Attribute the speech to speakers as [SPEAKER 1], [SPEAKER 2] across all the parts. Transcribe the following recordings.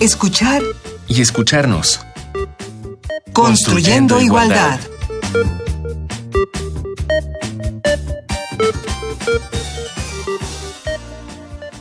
[SPEAKER 1] escuchar
[SPEAKER 2] y escucharnos.
[SPEAKER 1] Construyendo, igualdad.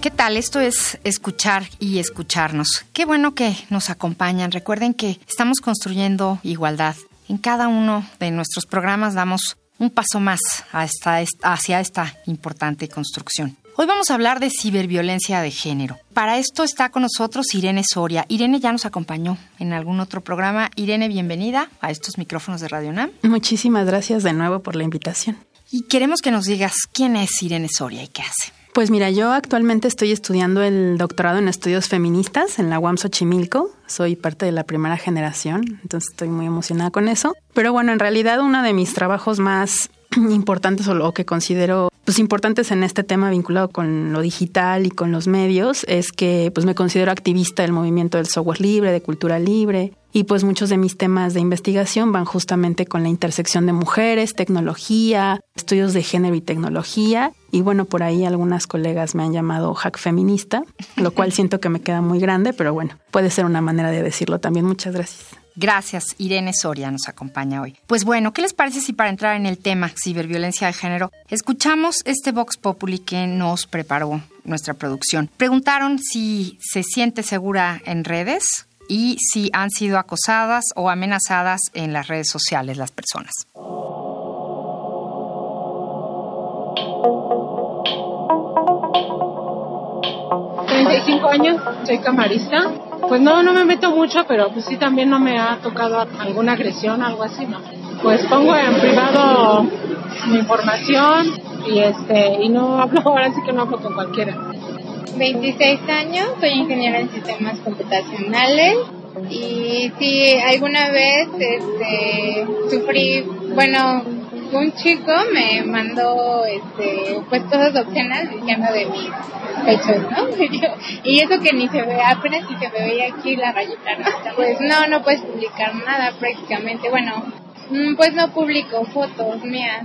[SPEAKER 3] ¿Qué tal? Esto es escuchar y escucharnos. Qué bueno que nos acompañan. Recuerden que estamos construyendo igualdad. En cada uno de nuestros programas damos un paso más hacia esta importante construcción. Hoy vamos a hablar de ciberviolencia de género. Para esto está con nosotros Irene Soria. Irene ya nos acompañó en algún otro programa. Irene, bienvenida a estos micrófonos de Radio NAM.
[SPEAKER 4] Muchísimas gracias de nuevo por la invitación.
[SPEAKER 3] Y queremos que nos digas quién es Irene Soria y qué hace.
[SPEAKER 4] Pues mira, yo actualmente estoy estudiando el doctorado en estudios feministas en la UAM Xochimilco. Soy parte de la primera generación, entonces estoy muy emocionada con eso. Pero bueno, en realidad uno de mis trabajos más importantes o lo que considero pues importantes en este tema vinculado con lo digital y con los medios es que pues me considero activista del movimiento del software libre, de cultura libre y pues muchos de mis temas de investigación van justamente con la intersección de mujeres, tecnología, estudios de género y tecnología y bueno, por ahí algunas colegas me han llamado hack feminista, lo cual siento que me queda muy grande, pero bueno, puede ser una manera de decirlo también. Muchas gracias.
[SPEAKER 3] Gracias, Irene Soria nos acompaña hoy. Pues bueno, ¿qué les parece si para entrar en el tema ciberviolencia de género, escuchamos este Vox Populi que nos preparó nuestra producción? Preguntaron si se siente segura en redes y si han sido acosadas o amenazadas en las redes sociales las personas.
[SPEAKER 5] 35 años, soy camarista pues no, no me meto mucho, pero pues sí también no me ha tocado alguna agresión, algo así, ¿no? Pues pongo en privado mi información y este y no hablo, ahora sí que no hablo con cualquiera.
[SPEAKER 6] 26 años, soy ingeniera en sistemas computacionales y sí, alguna vez este, sufrí, bueno, un chico me mandó este, pues cosas obscenas diciendo de mis pechos, ¿no? y eso que ni se ve, apenas si se veía aquí la rayita, ¿no? Pues no, no puedes publicar nada prácticamente. Bueno, mm, pues no publico fotos mías.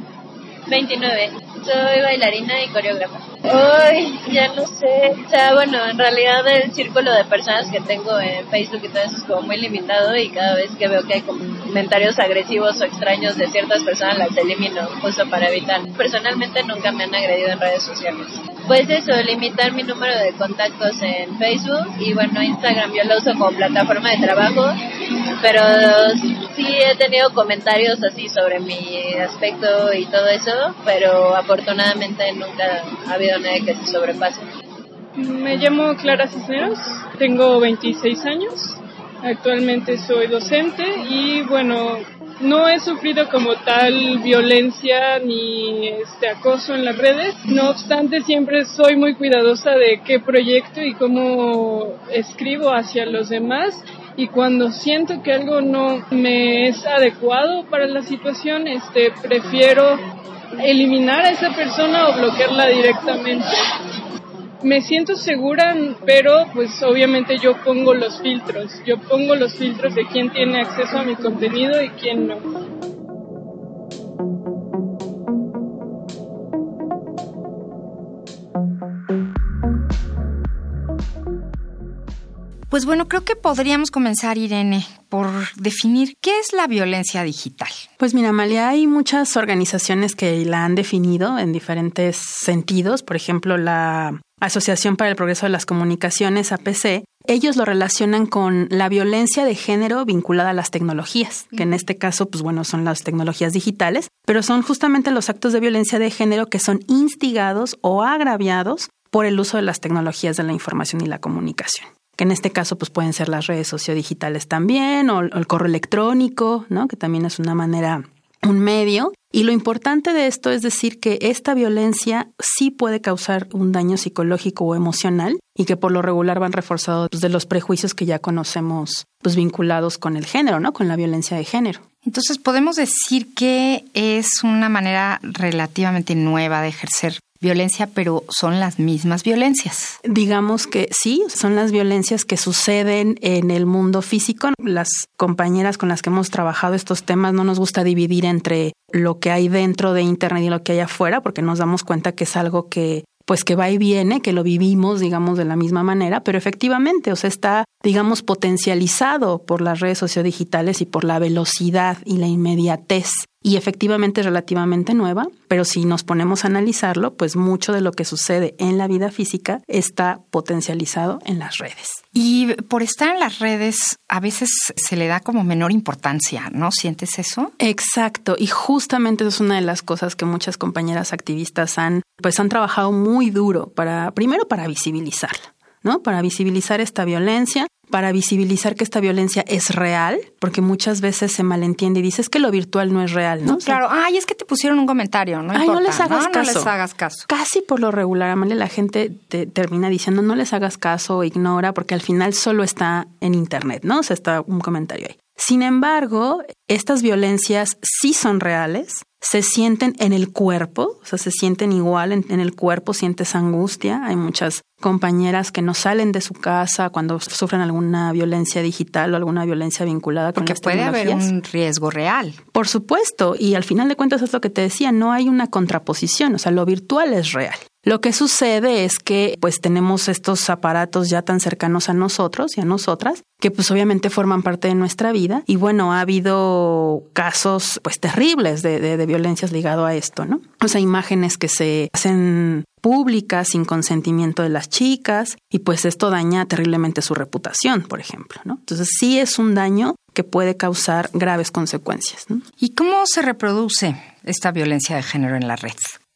[SPEAKER 7] 29. Soy bailarina y coreógrafa. Ay, ya no sé. O sea, bueno, en realidad el círculo de personas que tengo en Facebook y todo eso es como muy limitado y cada vez que veo que hay comentarios agresivos o extraños de ciertas personas las elimino justo para evitar. Personalmente nunca me han agredido en redes sociales. Pues eso, limitar mi número de contactos en Facebook y bueno, Instagram yo lo uso como plataforma de trabajo, pero sí he tenido comentarios así sobre mi aspecto y todo eso, pero afortunadamente nunca ha habido nadie que se sobrepase.
[SPEAKER 5] Me llamo Clara Cisneros, tengo 26 años, actualmente soy docente y bueno, no he sufrido como tal violencia ni este acoso en las redes. No obstante, siempre soy muy cuidadosa de qué proyecto y cómo escribo hacia los demás. Y cuando siento que algo no me es adecuado para la situación, este, prefiero eliminar a esa persona o bloquearla directamente me siento segura, pero pues obviamente yo pongo los filtros, yo pongo los filtros de quién tiene acceso a mi contenido y quién no.
[SPEAKER 3] Pues bueno, creo que podríamos comenzar, Irene, por definir qué es la violencia digital.
[SPEAKER 4] Pues mira, Amalia, hay muchas organizaciones que la han definido en diferentes sentidos. Por ejemplo, la Asociación para el Progreso de las Comunicaciones, APC, ellos lo relacionan con la violencia de género vinculada a las tecnologías, que en este caso, pues bueno, son las tecnologías digitales, pero son justamente los actos de violencia de género que son instigados o agraviados por el uso de las tecnologías de la información y la comunicación. En este caso, pues pueden ser las redes sociodigitales también, o el correo electrónico, ¿no? Que también es una manera un medio. Y lo importante de esto es decir que esta violencia sí puede causar un daño psicológico o emocional y que por lo regular van reforzados pues, de los prejuicios que ya conocemos pues vinculados con el género, ¿no? Con la violencia de género.
[SPEAKER 3] Entonces podemos decir que es una manera relativamente nueva de ejercer violencia, pero son las mismas violencias.
[SPEAKER 4] Digamos que sí, son las violencias que suceden en el mundo físico. Las compañeras con las que hemos trabajado estos temas no nos gusta dividir entre lo que hay dentro de Internet y lo que hay afuera, porque nos damos cuenta que es algo que pues que va y viene, que lo vivimos, digamos, de la misma manera, pero efectivamente, o sea, está, digamos, potencializado por las redes sociodigitales y por la velocidad y la inmediatez y efectivamente es relativamente nueva, pero si nos ponemos a analizarlo, pues mucho de lo que sucede en la vida física está potencializado en las redes.
[SPEAKER 3] Y por estar en las redes, a veces se le da como menor importancia, ¿no? ¿Sientes eso?
[SPEAKER 4] Exacto, y justamente es una de las cosas que muchas compañeras activistas han, pues han trabajado muy duro para, primero para visibilizarla. ¿No? Para visibilizar esta violencia, para visibilizar que esta violencia es real, porque muchas veces se malentiende y dices que lo virtual no es real, ¿no?
[SPEAKER 3] claro, ay, es que te pusieron un comentario, no
[SPEAKER 4] ay, no les hagas caso.
[SPEAKER 3] No les hagas caso.
[SPEAKER 4] Casi por lo regular, Amalia, la gente te termina diciendo no les hagas caso, ignora, porque al final solo está en internet, ¿no? O sea, está un comentario ahí. Sin embargo, estas violencias sí son reales, se sienten en el cuerpo, o sea, se sienten igual en, el cuerpo, sientes angustia. Hay muchas compañeras que no salen de su casa cuando sufren alguna violencia digital o alguna violencia vinculada con
[SPEAKER 3] Porque puede haber un riesgo real.
[SPEAKER 4] Por supuesto, y al final de cuentas es lo que te decía, no hay una contraposición, o sea, lo virtual es real. Lo que sucede es que pues tenemos estos aparatos ya tan cercanos a nosotros y a nosotras que pues obviamente forman parte de nuestra vida y bueno, ha habido casos pues terribles de, de, de violencias ligado a esto, ¿no? O sea, imágenes que se hacen públicas sin consentimiento de las chicas y pues esto daña terriblemente su reputación, por ejemplo, ¿no? Entonces sí es un daño que puede causar graves consecuencias.
[SPEAKER 3] ¿Y cómo se reproduce esta violencia de género en la red?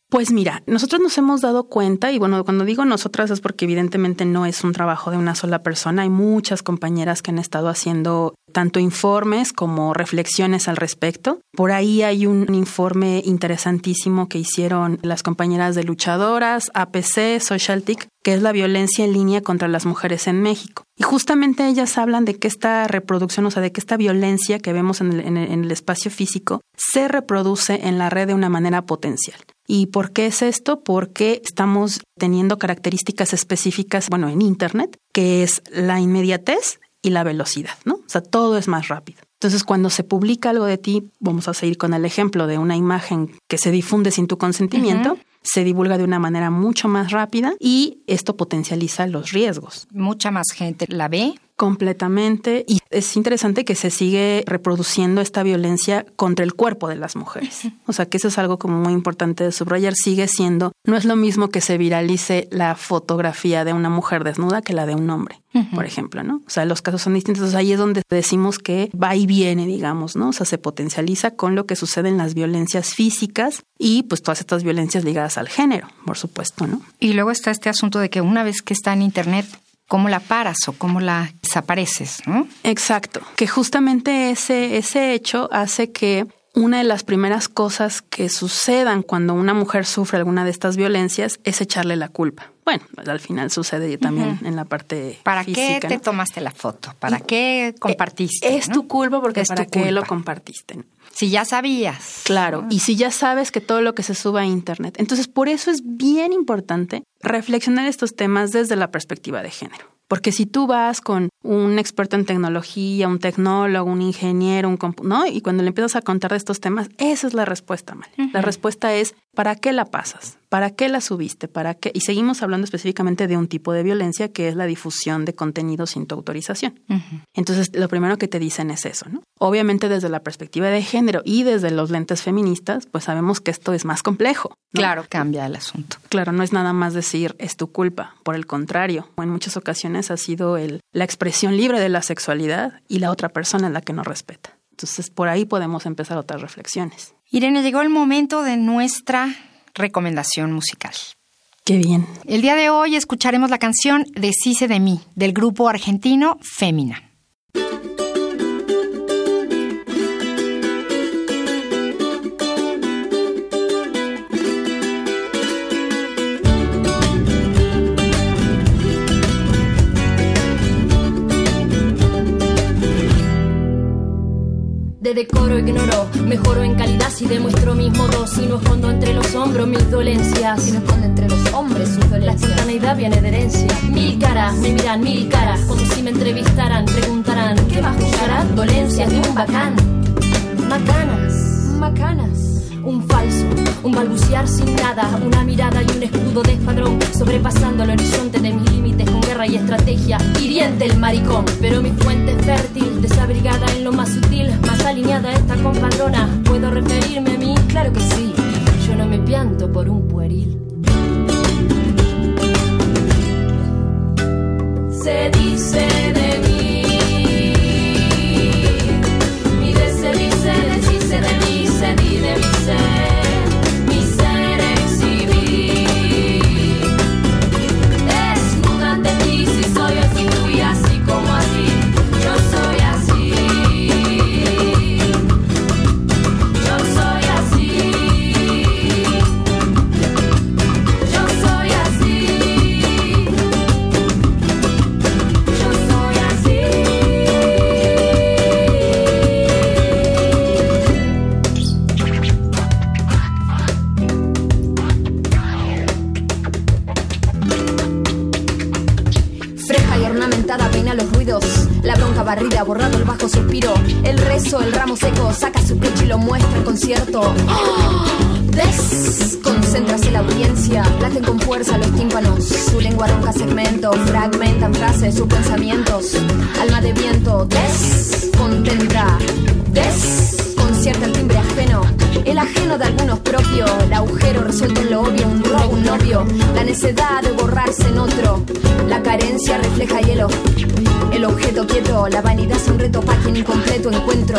[SPEAKER 4] Pues mira, nosotros nos hemos dado cuenta, y bueno, cuando digo nosotras es porque evidentemente no es un trabajo de una sola persona, hay muchas compañeras que han estado haciendo tanto informes como reflexiones al respecto. Por ahí hay un informe interesantísimo que hicieron las compañeras de luchadoras, APC, Socialtic, que es la violencia en línea contra las mujeres en México. Y justamente ellas hablan de que esta reproducción, o sea, de que esta violencia que vemos en el, en el espacio físico se reproduce en la red de una manera potencial. ¿Y por qué es esto? Porque estamos teniendo características específicas, bueno, en Internet, que es la inmediatez y la velocidad, ¿no? O sea, todo es más rápido. Entonces, cuando se publica algo de ti, vamos a seguir con el ejemplo de una imagen que se difunde sin tu consentimiento, se divulga de una manera mucho más rápida y esto potencializa los riesgos.
[SPEAKER 3] Mucha más gente la ve,
[SPEAKER 4] Completamente. Y es interesante que se sigue reproduciendo esta violencia contra el cuerpo de las mujeres. O sea, que eso es algo como muy importante de subrayar. Sigue siendo, no es lo mismo que se viralice la fotografía de una mujer desnuda que la de un hombre, por ejemplo, ¿no? O sea, los casos son distintos. ahí es donde decimos que va y viene, digamos, ¿no? O sea, se potencializa con lo que sucede en las violencias físicas y pues todas estas violencias ligadas al género, por supuesto, ¿no?
[SPEAKER 3] Y luego está este asunto de que una vez que está en Internet, cómo la paras o cómo la desapareces, ¿no?
[SPEAKER 4] Exacto, que justamente ese, ese hecho hace que una de las primeras cosas que sucedan cuando una mujer sufre alguna de estas violencias es echarle la culpa. Bueno, pues, al final sucede también en la parte
[SPEAKER 3] ¿Para qué te tomaste la foto? ¿Para qué compartiste?
[SPEAKER 4] Es tu culpa porque es para qué lo compartiste.
[SPEAKER 3] Si ya sabías.
[SPEAKER 4] Claro, y si ya sabes que todo lo que se sube a Internet. Entonces, por eso es bien importante reflexionar estos temas desde la perspectiva de género. Porque si tú vas con un experto en tecnología, un tecnólogo, un ingeniero, un ¿no? Y cuando le empiezas a contar de estos temas, esa es la respuesta, Mal. La respuesta es, ¿para qué la pasas? ¿Para qué la subiste? ¿Para qué? Y seguimos hablando específicamente de un tipo de violencia que es la difusión de contenido sin tu autorización. Entonces, lo primero que te dicen es eso, ¿no? Obviamente desde la perspectiva de género y desde los lentes feministas, pues sabemos que esto es más complejo.
[SPEAKER 3] Claro, cambia el asunto.
[SPEAKER 4] Claro, no es nada más decir es tu culpa. Por el contrario, en muchas ocasiones ha sido el, la expresión libre de la sexualidad y la otra persona es la que no respeta. Entonces, por ahí podemos empezar otras reflexiones.
[SPEAKER 3] Irene, llegó el momento de nuestra recomendación musical.
[SPEAKER 4] Qué bien.
[SPEAKER 3] El día de hoy escucharemos la canción Deshice de mí, del grupo argentino Fémina.
[SPEAKER 1] Decoro ignoro. Mejoro en calidad si demuestro mis modos. Si no escondo entre los hombros mis dolencias.
[SPEAKER 2] Si no escondo entre los hombres sus dolencias.
[SPEAKER 1] La espontaneidad viene de herencia. Mil caras, me miran mil caras. Como si me entrevistaran, preguntarán: ¿Qué vas a juzgar? Dolencias de un bacán. Macanas, macanas. Un falso, un balbucear sin nada, una mirada y un escudo de espadrón, sobrepasando el horizonte de mis límites con guerra y estrategia, hiriente el maricón, pero mi fuente es fértil, desabrigada en lo más sutil, más alineada esta compadrona, ¿puedo referirme a mí? Claro que sí, yo no me pianto por un pueril. Se dice un robo, un novio. La necedad de borrarse en otro, la carencia refleja hielo. El objeto quieto, la vanidad es un reto quien incompleto encuentro.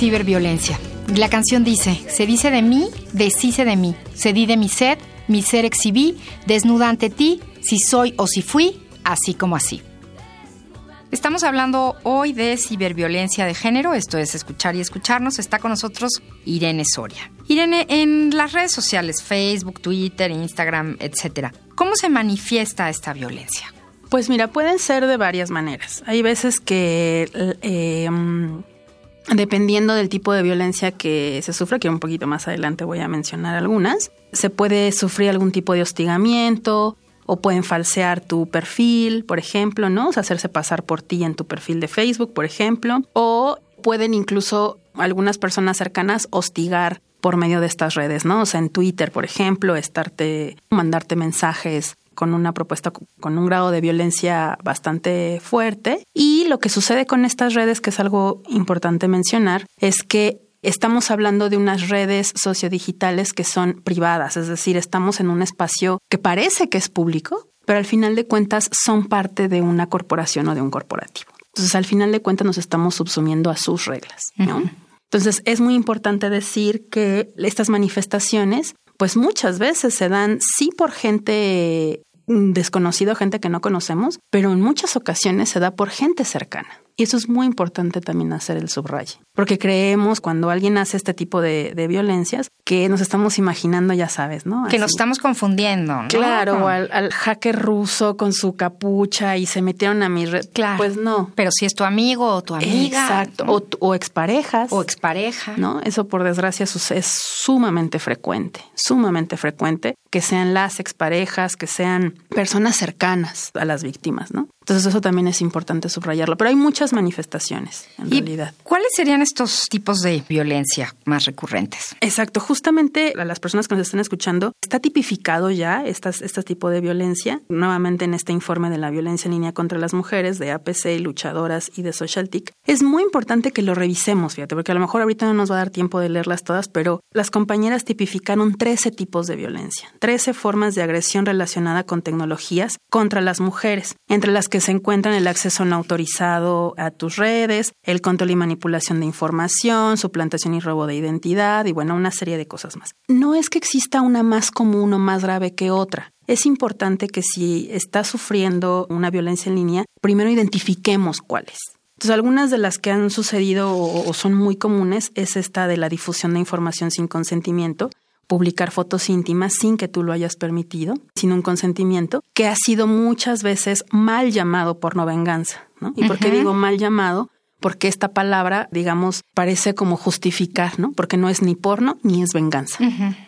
[SPEAKER 3] Ciberviolencia. La canción dice, se dice de mí, deshice de mí, se di de mi sed, mi ser exhibí, desnuda ante ti, si soy o si fui, así como así. Estamos hablando hoy de ciberviolencia de género, esto es escuchar y escucharnos. Está con nosotros Irene Soria. Irene, en las redes sociales, Facebook, Twitter, Instagram, etcétera, ¿cómo se manifiesta esta violencia?
[SPEAKER 4] Pues mira, pueden ser de varias maneras. Hay veces que eh, dependiendo del tipo de violencia que se sufre, que un poquito más adelante voy a mencionar algunas, se puede sufrir algún tipo de hostigamiento o pueden falsear tu perfil, por ejemplo, ¿no? O sea, hacerse pasar por ti en tu perfil de Facebook, por ejemplo, o pueden incluso algunas personas cercanas hostigar por medio de estas redes, ¿no? O sea, en Twitter, por ejemplo, estarte mandarte mensajes con una propuesta con un grado de violencia bastante fuerte. Y lo que sucede con estas redes, que es algo importante mencionar, es que estamos hablando de unas redes sociodigitales que son privadas, es decir, estamos en un espacio que parece que es público, pero al final de cuentas son parte de una corporación o de un corporativo. Entonces, al final de cuentas nos estamos subsumiendo a sus reglas, ¿no? Entonces, es muy importante decir que estas manifestaciones, pues muchas veces se dan sí por gente desconocido, gente que no conocemos, pero en muchas ocasiones se da por gente cercana. Y eso es muy importante también hacer el subraye, porque creemos cuando alguien hace este tipo de, violencias que nos estamos imaginando, ya sabes, ¿no?
[SPEAKER 3] Que nos estamos confundiendo. ¿no?
[SPEAKER 4] Claro, al, al, hacker ruso con su capucha y se metieron a mi red.
[SPEAKER 3] Claro.
[SPEAKER 4] Pues no.
[SPEAKER 3] Pero si es tu amigo o tu amiga.
[SPEAKER 4] Exacto. O, o, exparejas.
[SPEAKER 3] O expareja.
[SPEAKER 4] ¿No? Eso por desgracia es sumamente frecuente, sumamente frecuente que sean las exparejas, que sean personas cercanas a las víctimas, ¿no? Entonces eso también es importante subrayarlo, pero hay muchas manifestaciones en realidad.
[SPEAKER 3] ¿Cuáles serían estos tipos de violencia más recurrentes?
[SPEAKER 4] Exacto, justamente a las personas que nos están escuchando, está tipificado ya estas, este tipo de violencia, nuevamente en este informe de la violencia en línea contra las mujeres de APC, Luchadoras y de SocialTIC. Es muy importante que lo revisemos, fíjate, porque a lo mejor ahorita no nos va a dar tiempo de leerlas todas, pero las compañeras tipificaron 13 tipos de violencia, 13 formas de agresión relacionada con tecnologías contra las mujeres, entre las que se encuentran el acceso no autorizado a tus redes, el control y manipulación de información, suplantación y robo de identidad y bueno, una serie de cosas más. No es que exista una más común o más grave que otra. Es importante que si estás sufriendo una violencia en línea, primero identifiquemos cuáles. Entonces, algunas de las que han sucedido o, son muy comunes es esta de la difusión de información sin consentimiento, publicar fotos íntimas sin que tú lo hayas permitido, sin un consentimiento, que ha sido muchas veces mal llamado porno venganza. ¿no? ¿Y por qué digo mal llamado? Porque esta palabra, digamos, parece como justificar, ¿no? Porque no es ni porno ni es venganza,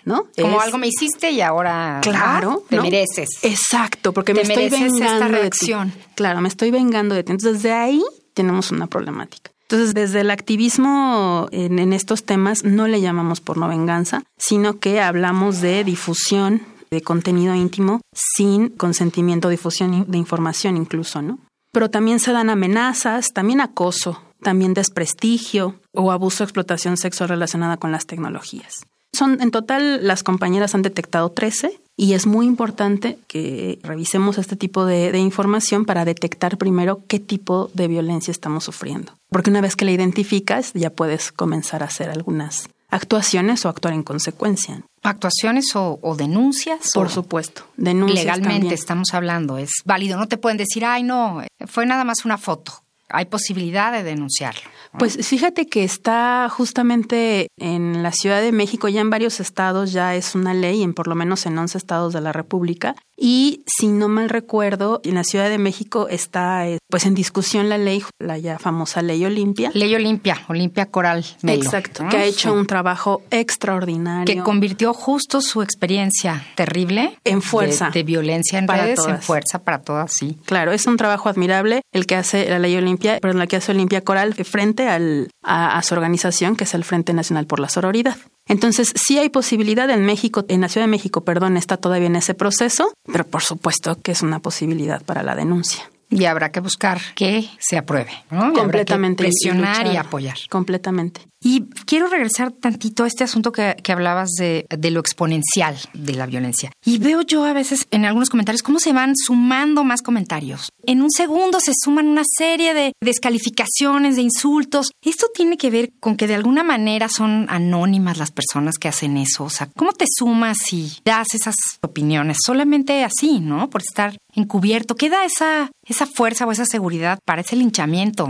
[SPEAKER 4] ¿no?
[SPEAKER 3] Como algo me hiciste y ahora
[SPEAKER 4] claro,
[SPEAKER 3] te mereces.
[SPEAKER 4] Exacto, porque me estoy vengando de ti. Claro, me estoy vengando de ti. Entonces, de ahí tenemos una problemática. Entonces, desde el activismo en, estos temas no le llamamos porno venganza, sino que hablamos de difusión de contenido íntimo sin consentimiento, difusión de información incluso, ¿no? Pero también se dan amenazas, también acoso, también desprestigio o abuso explotación sexual relacionada con las tecnologías. Son en total las compañeras han detectado 13 y es muy importante que revisemos este tipo de, información para detectar primero qué tipo de violencia estamos sufriendo. Porque una vez que la identificas, ya puedes comenzar a hacer algunas actuaciones o actuar en consecuencia.
[SPEAKER 3] ¿Actuaciones o, denuncias?
[SPEAKER 4] Por supuesto, denuncias.
[SPEAKER 3] Legalmente estamos hablando, es válido. No te pueden decir, ay, no, fue nada más una foto hay posibilidad de denunciarlo.
[SPEAKER 4] Pues fíjate que está justamente en la Ciudad de México, ya en varios estados ya es una ley, en por lo menos en 11 estados de la República. Y si no mal recuerdo, en la Ciudad de México está eh, pues en discusión la ley, la ya famosa ley Olimpia.
[SPEAKER 3] Ley Olimpia, Olimpia Coral Melo.
[SPEAKER 4] Exacto, que ha hecho un trabajo extraordinario.
[SPEAKER 3] Que convirtió justo su experiencia terrible
[SPEAKER 4] en fuerza.
[SPEAKER 3] De, violencia en redes, en fuerza para todas, sí.
[SPEAKER 4] Claro, es un trabajo admirable el que hace la ley Olimpia, pero la que hace Olimpia Coral frente al, a su organización, que es el Frente Nacional por la Sororidad. Entonces, sí hay posibilidad en México, en la Ciudad de México, perdón, está todavía en ese proceso, pero por supuesto que es una posibilidad para la denuncia.
[SPEAKER 3] Y habrá que buscar que se apruebe, ¿no?
[SPEAKER 4] Completamente.
[SPEAKER 3] presionar y, apoyar.
[SPEAKER 4] Completamente.
[SPEAKER 3] Y quiero regresar tantito a este asunto que, hablabas de, lo exponencial de la violencia. Y veo yo a veces en algunos comentarios cómo se van sumando más comentarios. En un segundo se suman una serie de descalificaciones, de insultos. Esto tiene que ver con que de alguna manera son anónimas las personas que hacen eso. O sea, ¿cómo te sumas y das esas opiniones? Solamente así, ¿no? Por estar encubierto. Queda esa, esa fuerza o esa seguridad para ese linchamiento.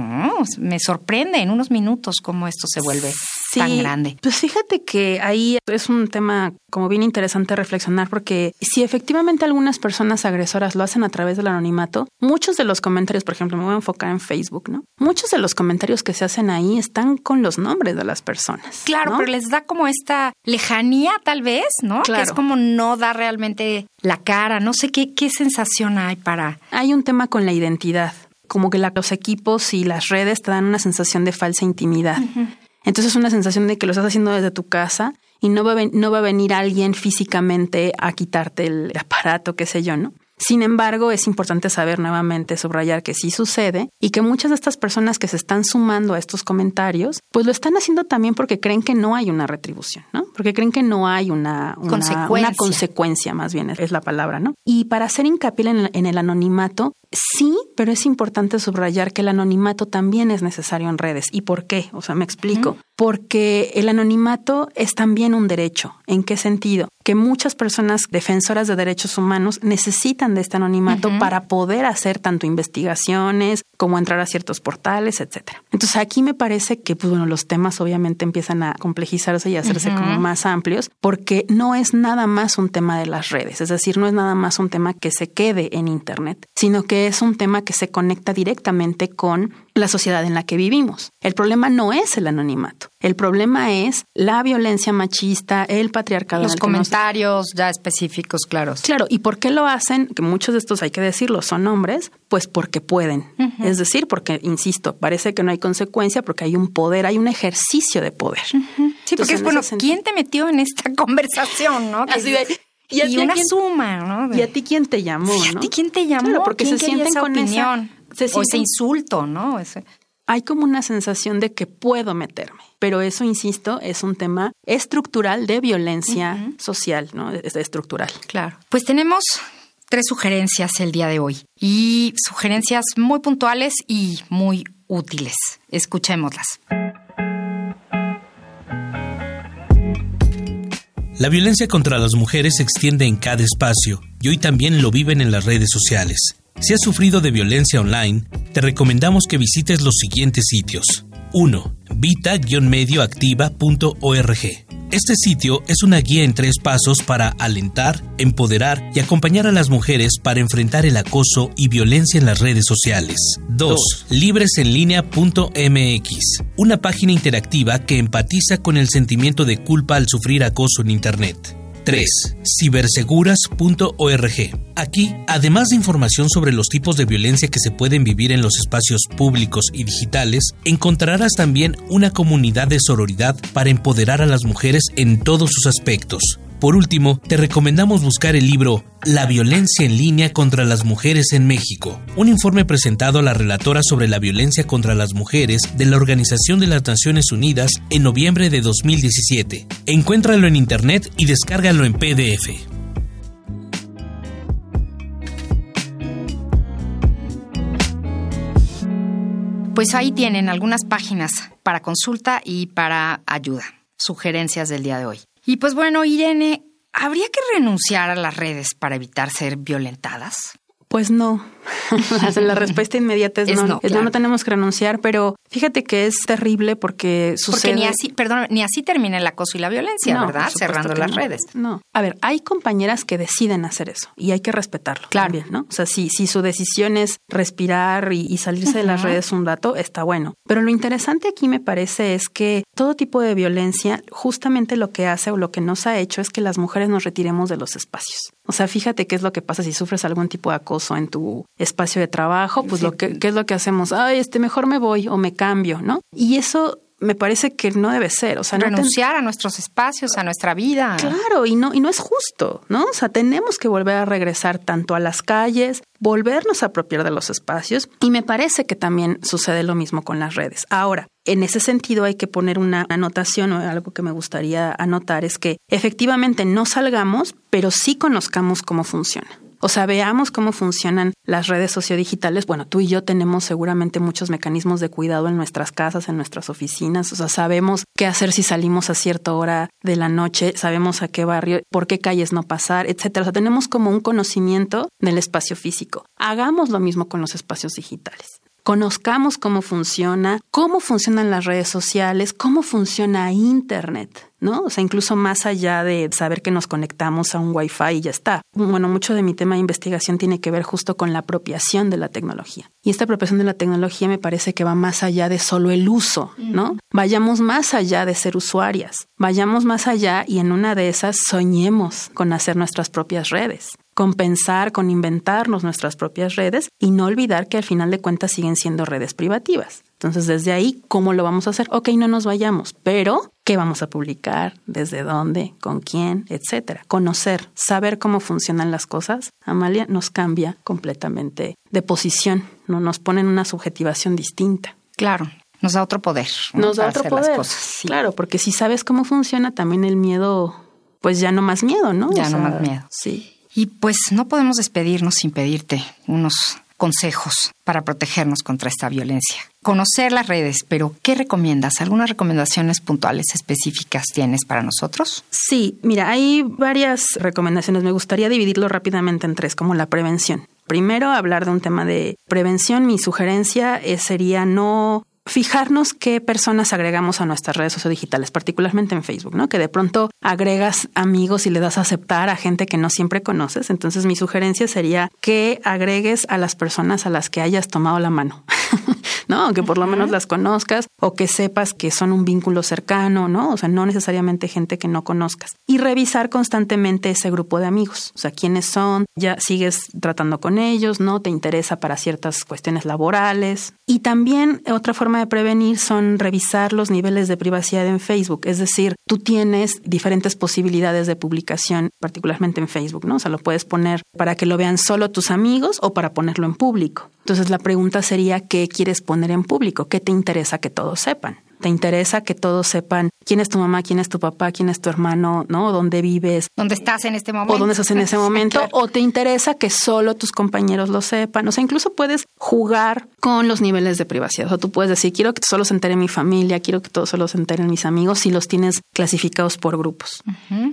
[SPEAKER 3] Me sorprende en unos minutos cómo esto se vuelve tan grande.
[SPEAKER 4] Pues fíjate que ahí es un tema como bien interesante reflexionar porque si efectivamente algunas personas agresoras lo hacen a través del anonimato, muchos de los comentarios, por ejemplo, me voy a enfocar en Facebook, ¿no? Muchos de los comentarios que se hacen ahí están con los nombres de las personas.
[SPEAKER 3] Claro, pero les da como esta lejanía tal vez, ¿no?
[SPEAKER 4] Claro.
[SPEAKER 3] Que es como no da realmente la cara, no sé qué, qué sensación hay para...
[SPEAKER 4] Hay un tema con la identidad como que los equipos y las redes te dan una sensación de falsa intimidad. Entonces es una sensación de que lo estás haciendo desde tu casa y no va, a no va a venir alguien físicamente a quitarte el aparato, qué sé yo, ¿no? Sin embargo, es importante saber nuevamente, subrayar que sí sucede y que muchas de estas personas que se están sumando a estos comentarios, pues lo están haciendo también porque creen que no hay una retribución, ¿no? Porque creen que no hay una,
[SPEAKER 3] consecuencia.
[SPEAKER 4] consecuencia, más bien es la palabra, ¿no? Y para hacer hincapié en el anonimato, Sí, pero es importante subrayar que el anonimato también es necesario en redes. ¿Y por qué? O sea, me explico. Porque el anonimato es también un derecho. ¿En qué sentido? Que muchas personas defensoras de derechos humanos necesitan de este anonimato para poder hacer tanto investigaciones como entrar a ciertos portales, etcétera. Entonces aquí me parece que pues, bueno, los temas obviamente empiezan a complejizarse y a hacerse como más amplios porque no es nada más un tema de las redes, es decir, no es nada más un tema que se quede en internet, sino que porque es un tema que se conecta directamente con la sociedad en la que vivimos. El problema no es el anonimato, el problema es la violencia machista, el patriarcado.
[SPEAKER 3] Los comentarios ya específicos, claro.
[SPEAKER 4] Claro, ¿y por qué lo hacen? Que muchos de estos, hay que decirlo, son hombres, pues porque pueden. Es decir, porque, insisto, parece que no hay consecuencia porque hay un poder, hay un ejercicio de poder.
[SPEAKER 3] Sí, porque es bueno, ¿quién te metió en esta conversación, no? Y, una suma, ¿no?
[SPEAKER 4] ¿Y a ti quién te llamó?
[SPEAKER 3] ¿Y a ti quién te llamó?
[SPEAKER 4] porque se sienten con opinión?
[SPEAKER 3] esa, o ese insulto, ¿no?
[SPEAKER 4] Hay como una sensación de que puedo meterme, pero eso, insisto, es un tema estructural de violencia social, ¿no? Es estructural.
[SPEAKER 3] Claro. Pues tenemos tres sugerencias el día de hoy y sugerencias muy puntuales y muy útiles. Escuchémoslas.
[SPEAKER 8] La violencia contra las mujeres se extiende en cada espacio y hoy también lo viven en las redes sociales. Si has sufrido de violencia online, te recomendamos que visites los siguientes sitios. 1. Vita-medioactiva.org este sitio es una guía en tres pasos para alentar, empoderar y acompañar a las mujeres para enfrentar el acoso y violencia en las redes sociales. 2. Libresenlinea.mx, una página interactiva que empatiza con el sentimiento de culpa al sufrir acoso en Internet. 3. Ciberseguras.org. Aquí, además de información sobre los tipos de violencia que se pueden vivir en los espacios públicos y digitales, encontrarás también una comunidad de sororidad para empoderar a las mujeres en todos sus aspectos. Por último, te recomendamos buscar el libro La violencia en línea contra las mujeres en México, un informe presentado a la relatora sobre la violencia contra las mujeres de la Organización de las Naciones Unidas en noviembre de 2017. Encuéntralo en internet y descárgalo en PDF.
[SPEAKER 3] Pues ahí tienen algunas páginas para consulta y para ayuda, sugerencias del día de hoy. Y pues bueno, Irene, ¿habría que renunciar a las redes para evitar ser violentadas?
[SPEAKER 4] Pues no. la respuesta inmediata es, no. no, no tenemos que renunciar, pero fíjate que es terrible porque sucede...
[SPEAKER 3] Porque ni así, perdón, ni así termina el acoso y la violencia, ¿verdad? Cerrando las redes.
[SPEAKER 4] No. A ver, hay compañeras que deciden hacer eso y hay que respetarlo claro. también, ¿no? O sea, si, si su decisión es respirar y, salirse de las redes un rato, está bueno. Pero lo interesante aquí me parece es que todo tipo de violencia justamente lo que hace o lo que nos ha hecho es que las mujeres nos retiremos de los espacios. O sea, fíjate qué es lo que pasa si sufres algún tipo de acoso en tu espacio de trabajo, pues lo que ¿qué es lo que hacemos? Ay, este mejor me voy o me cambio, ¿no? Y eso me parece que no debe ser, o sea,
[SPEAKER 3] renunciar a nuestros espacios, a nuestra vida.
[SPEAKER 4] Claro, y no y no es justo, ¿no? O sea, tenemos que volver a regresar tanto a las calles, volvernos a apropiar de los espacios y me parece que también sucede lo mismo con las redes. Ahora, en ese sentido hay que poner una anotación o algo que me gustaría anotar es que efectivamente no salgamos, pero sí conozcamos cómo funciona. O sea, veamos cómo funcionan las redes sociodigitales. Bueno, tú y yo tenemos seguramente muchos mecanismos de cuidado en nuestras casas, en nuestras oficinas. O sea, sabemos qué hacer si salimos a cierta hora de la noche, sabemos a qué barrio, por qué calles no pasar, etcétera. O sea, tenemos como un conocimiento del espacio físico. Hagamos lo mismo con los espacios digitales conozcamos cómo funciona, cómo funcionan las redes sociales, cómo funciona Internet. ¿no? O sea, incluso más allá de saber que nos conectamos a un Wi-Fi y ya está. Bueno, mucho de mi tema de investigación tiene que ver justo con la apropiación de la tecnología. Y esta apropiación de la tecnología me parece que va más allá de solo el uso, ¿no? Vayamos más allá de ser usuarias, vayamos más allá y en una de esas soñemos con hacer nuestras propias redes con pensar, con inventarnos nuestras propias redes y no olvidar que al final de cuentas siguen siendo redes privativas. Entonces, desde ahí, ¿cómo lo vamos a hacer? Ok, no nos vayamos, pero ¿qué vamos a publicar? ¿Desde dónde? ¿Con quién? Etcétera. Conocer, saber cómo funcionan las cosas, Amalia, nos cambia completamente de posición, ¿no? nos pone en una subjetivación distinta.
[SPEAKER 3] Claro, nos da otro poder.
[SPEAKER 4] Nos da otro poder. Claro, porque si sabes cómo funciona, también el miedo, pues ya no más miedo, ¿no?
[SPEAKER 3] Ya no más miedo.
[SPEAKER 4] Sí.
[SPEAKER 3] Y pues no podemos despedirnos sin pedirte unos consejos para protegernos contra esta violencia. Conocer las redes, pero ¿qué recomiendas? ¿Algunas recomendaciones puntuales específicas tienes para nosotros?
[SPEAKER 4] Sí, mira, hay varias recomendaciones. Me gustaría dividirlo rápidamente en tres, como la prevención. Primero, hablar de un tema de prevención. Mi sugerencia sería no fijarnos qué personas agregamos a nuestras redes sociodigitales, particularmente en Facebook, ¿no? Que de pronto agregas amigos y le das a aceptar a gente que no siempre conoces. Entonces mi sugerencia sería que agregues a las personas a las que hayas tomado la mano. ¿no? Que por lo menos las conozcas o que sepas que son un vínculo cercano, ¿no? O sea, no necesariamente gente que no conozcas. Y revisar constantemente ese grupo de amigos, o sea, quiénes son, ya sigues tratando con ellos, ¿no? Te interesa para ciertas cuestiones laborales. Y también otra forma de prevenir son revisar los niveles de privacidad en Facebook, es decir, tú tienes diferentes posibilidades de publicación, particularmente en Facebook, ¿no? O sea, lo puedes poner para que lo vean solo tus amigos o para ponerlo en público. Entonces la pregunta sería, ¿qué quieres poner en público? ¿Qué te interesa que todos sepan? ¿Te interesa que todos sepan quién es tu mamá, quién es tu papá, quién es tu hermano, ¿no? ¿Dónde vives?
[SPEAKER 3] ¿Dónde estás en este momento?
[SPEAKER 4] O dónde estás en ese momento. O te interesa que solo tus compañeros lo sepan. O sea, incluso puedes jugar con los niveles de privacidad. O sea, tú puedes decir, quiero que solo se entere mi familia, quiero que todos solo se enteren mis amigos, si los tienes clasificados por grupos.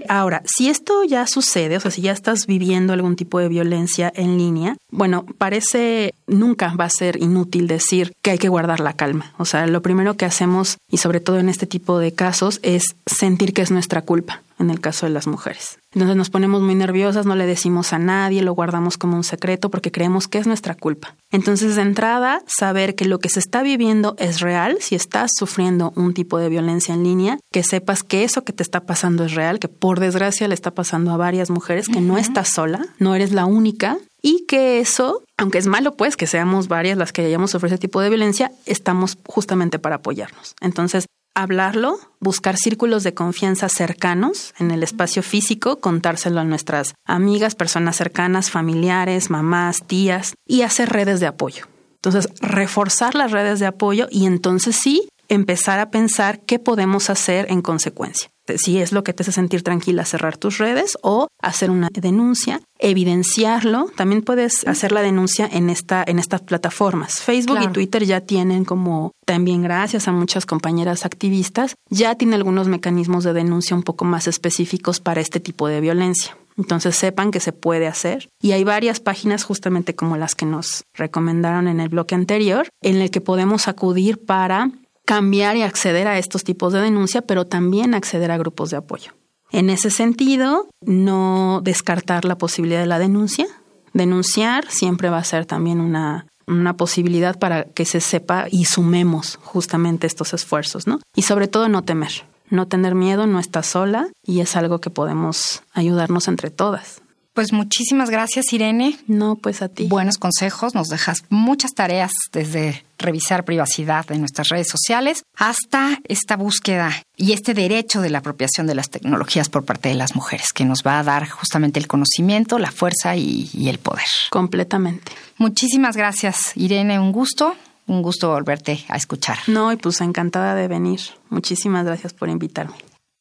[SPEAKER 4] Ahora, si esto ya sucede, o sea, si ya estás viviendo algún tipo de violencia en línea, bueno, parece nunca va a ser inútil decir que hay que guardar la calma. O sea, lo primero que hacemos, y sobre todo en este tipo de casos, es sentir que es nuestra culpa en el caso de las mujeres. Entonces nos ponemos muy nerviosas, no le decimos a nadie, lo guardamos como un secreto porque creemos que es nuestra culpa. Entonces, de entrada, saber que lo que se está viviendo es real, si estás sufriendo un tipo de violencia en línea, que sepas que eso que te está pasando es real, que por desgracia le está pasando a varias mujeres, que no estás sola, no eres la única, y que eso, aunque es malo pues que seamos varias las que hayamos sufrido ese tipo de violencia, estamos justamente para apoyarnos. Entonces, hablarlo, buscar círculos de confianza cercanos en el espacio físico, contárselo a nuestras amigas, personas cercanas, familiares, mamás, tías y hacer redes de apoyo. Entonces, reforzar las redes de apoyo y entonces sí empezar a pensar qué podemos hacer en consecuencia. Si es lo que te hace sentir tranquila, cerrar tus redes o hacer una denuncia, evidenciarlo. También puedes hacer la denuncia en esta en estas plataformas. Facebook y Twitter ya tienen como también gracias a muchas compañeras activistas, ya tienen algunos mecanismos de denuncia un poco más específicos para este tipo de violencia. Entonces sepan que se puede hacer. Y hay varias páginas justamente como las que nos recomendaron en el bloque anterior, en el que podemos acudir para cambiar y acceder a estos tipos de denuncia, pero también acceder a grupos de apoyo. En ese sentido, no descartar la posibilidad de la denuncia. Denunciar siempre va a ser también una, una posibilidad para que se sepa y sumemos justamente estos esfuerzos, ¿no? Y sobre todo no temer. No tener miedo, no está sola y es algo que podemos ayudarnos entre todas.
[SPEAKER 3] Pues muchísimas gracias, Irene.
[SPEAKER 4] No, pues a ti.
[SPEAKER 3] Buenos consejos, nos dejas muchas tareas desde revisar privacidad de nuestras redes sociales hasta esta búsqueda y este derecho de la apropiación de las tecnologías por parte de las mujeres, que nos va a dar justamente el conocimiento, la fuerza y, y el poder.
[SPEAKER 4] Completamente.
[SPEAKER 3] Muchísimas gracias, Irene, un gusto. Un gusto volverte a escuchar.
[SPEAKER 4] No, y pues encantada de venir. Muchísimas gracias por invitarme.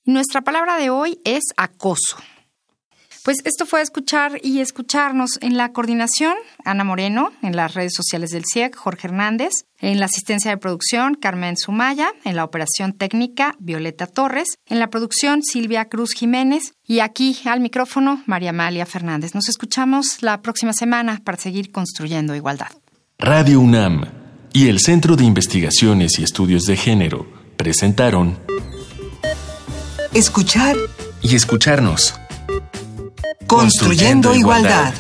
[SPEAKER 3] Nuestra palabra de hoy es acoso. Pues esto fue escuchar y escucharnos en la coordinación, Ana Moreno, en las redes sociales del CIEC, Jorge Hernández, en la asistencia de producción, Carmen Sumaya, en la operación técnica, Violeta Torres, en la producción, Silvia Cruz Jiménez, y aquí al micrófono, María Amalia Fernández. Nos escuchamos la próxima semana para seguir construyendo igualdad.
[SPEAKER 9] Radio UNAM y el Centro de Investigaciones y Estudios de Género presentaron
[SPEAKER 10] Escuchar
[SPEAKER 9] y escucharnos.
[SPEAKER 10] Construyendo, igualdad.